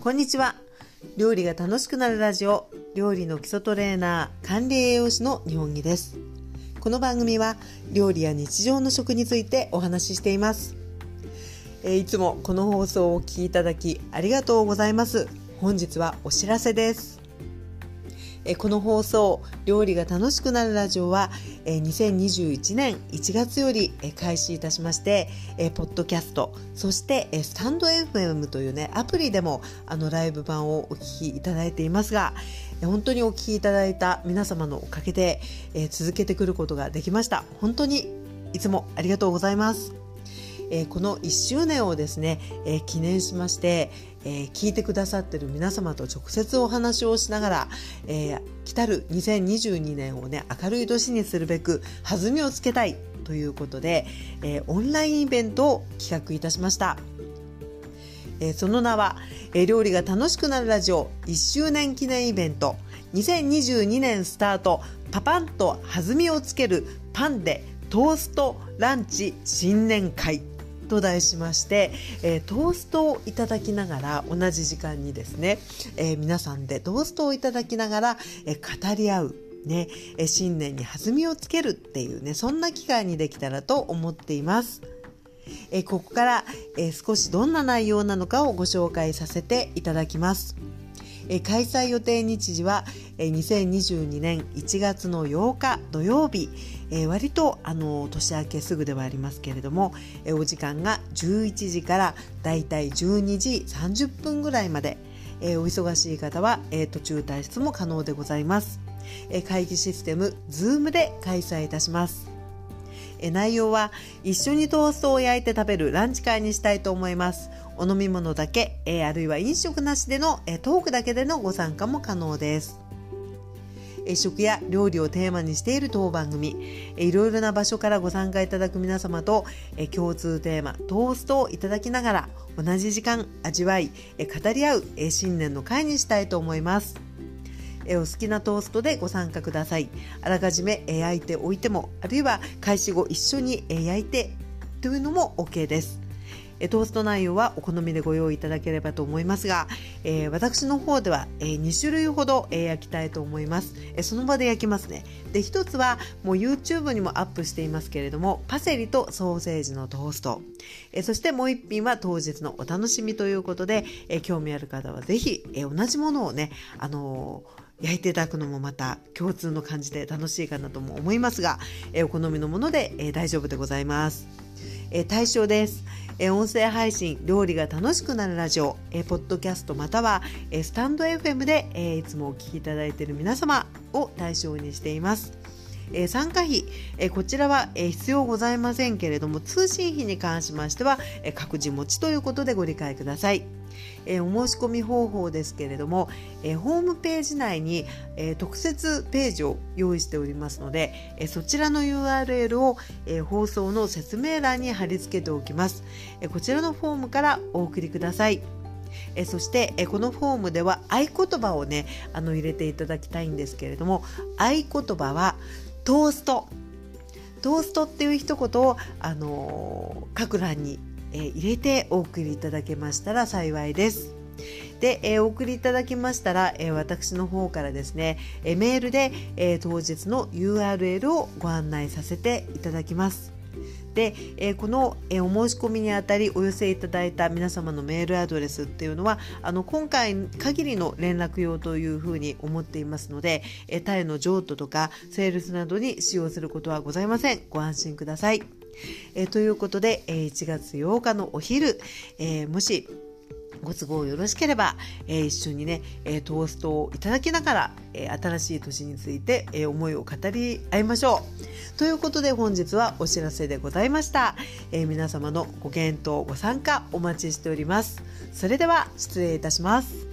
こんにちは。料理が楽しくなるラジオ料理の基礎トレーナー管理栄養士の日本木です。この番組は料理や日常の食についてお話ししています。えいつもこの放送をお聞きいただきありがとうございます。本日はお知らせです。えこの放送「料理が楽しくなるラジオは」え2021年1月よりえ開始いたしましてえポッドキャストそしてえスタンド FM というねアプリでもあのライブ版をお聞きいただいていますが本当にお聞きいただいた皆様のおかげでえ続けてくることができました。本当にいつもありがとうございます。えー、この1周年をですね、えー、記念しまして、えー、聞いてくださってる皆様と直接お話をしながら、えー、来たる2022年をね明るい年にするべく弾みをつけたいということで、えー、オンラインイベントを企画いたしました。えー、その名は、えー、料理が楽しくなるラジオ1周年記念イベント2022年スタートパパンと弾みをつけるパンでトーストランチ新年会と題しまして、えー、トーストをいただきながら同じ時間にですね、えー、皆さんでトーストをいただきながら、えー、語り合うね、え新年に弾みをつけるっていうねそんな機会にできたらと思っています。えここから、え少しどんな内容なのかをご紹介させていただきます。え開催予定日時は、え2022年1月の8日土曜日、え、割とあの年明けすぐではありますけれども、え、お時間が11時からだいたい12時30分ぐらいまで、え、お忙しい方は、え、途中退出も可能でございます、え、会議システム Zoom で開催いたします。え内容は一緒にトーストを焼いて食べるランチ会にしたいと思います。お飲み物だけ、えあるいは飲食なしでの、えトークだけでのご参加も可能です。食や料理をテーマにしている当番組いろいろな場所からご参加いただく皆様と共通テーマトーストをいただきながら同じ時間味わい語り合う新年の会にしたいと思います。お好きなトーストでご参加ください。あらかじめ焼いておいてもあるいは開始後一緒に焼いてというのも OK です。トースト内容はお好みでご用意いただければと思いますが、えー、私の方では、えー、2種類ほど、えー、焼きたいと思います、えその場で焼きますね。で一つはもう YouTube にもアップしていますけれどもパセリとソーセージのトースト、えそしてもう一品は当日のお楽しみということで、え興味ある方はぜひ、え同じものをねあの焼いていただくのもまた共通の感じで楽しいかなとも思いますが、えお好みのもので、え大丈夫でございます。え対象です。え音声配信料理が楽しくなるラジオ、えポッドキャストまたは、えスタンド FM で、えいつもお聞きいただいている皆様を対象にしています。えー、参加費、えー、こちらは、えー、必要ございませんけれども通信費に関しましては、え各自持ちということでご理解ください。えお申し込み方法ですけれども、えホームページ内に、え特設ページを用意しておりますので、えそちらの URL を、え放送の説明欄に貼り付けておきます、えこちらのフォームからお送りください。えそしてえこのフォームでは合言葉をねあの入れていただきたいんですけれども合言葉はトーストトーストっていう一言を、あのー、各欄に、えー、入れてお送りいただけましたら幸いです。で、えー、お送りいただきましたら、え、私の方からですね、え、メールで、え、当日の URL をご案内させていただきます。で、えー、この、えー、お申し込みにあたりお寄せいただいた皆様のメールアドレスっていうのはあの今回限りの連絡用というふうに思っていますので、えー、タイの譲渡とかセールスなどに使用することはございませんご安心ください。えー、ということで、えー、1月8日のお昼、えー、もしご都合よろしければ、えー、一緒にね、えー、トーストをいただきながら、えー、新しい年について、え思いを語り合いましょう。ということで本日はお知らせでございました。え皆様のご検討、ご参加お待ちしております。それでは失礼いたします。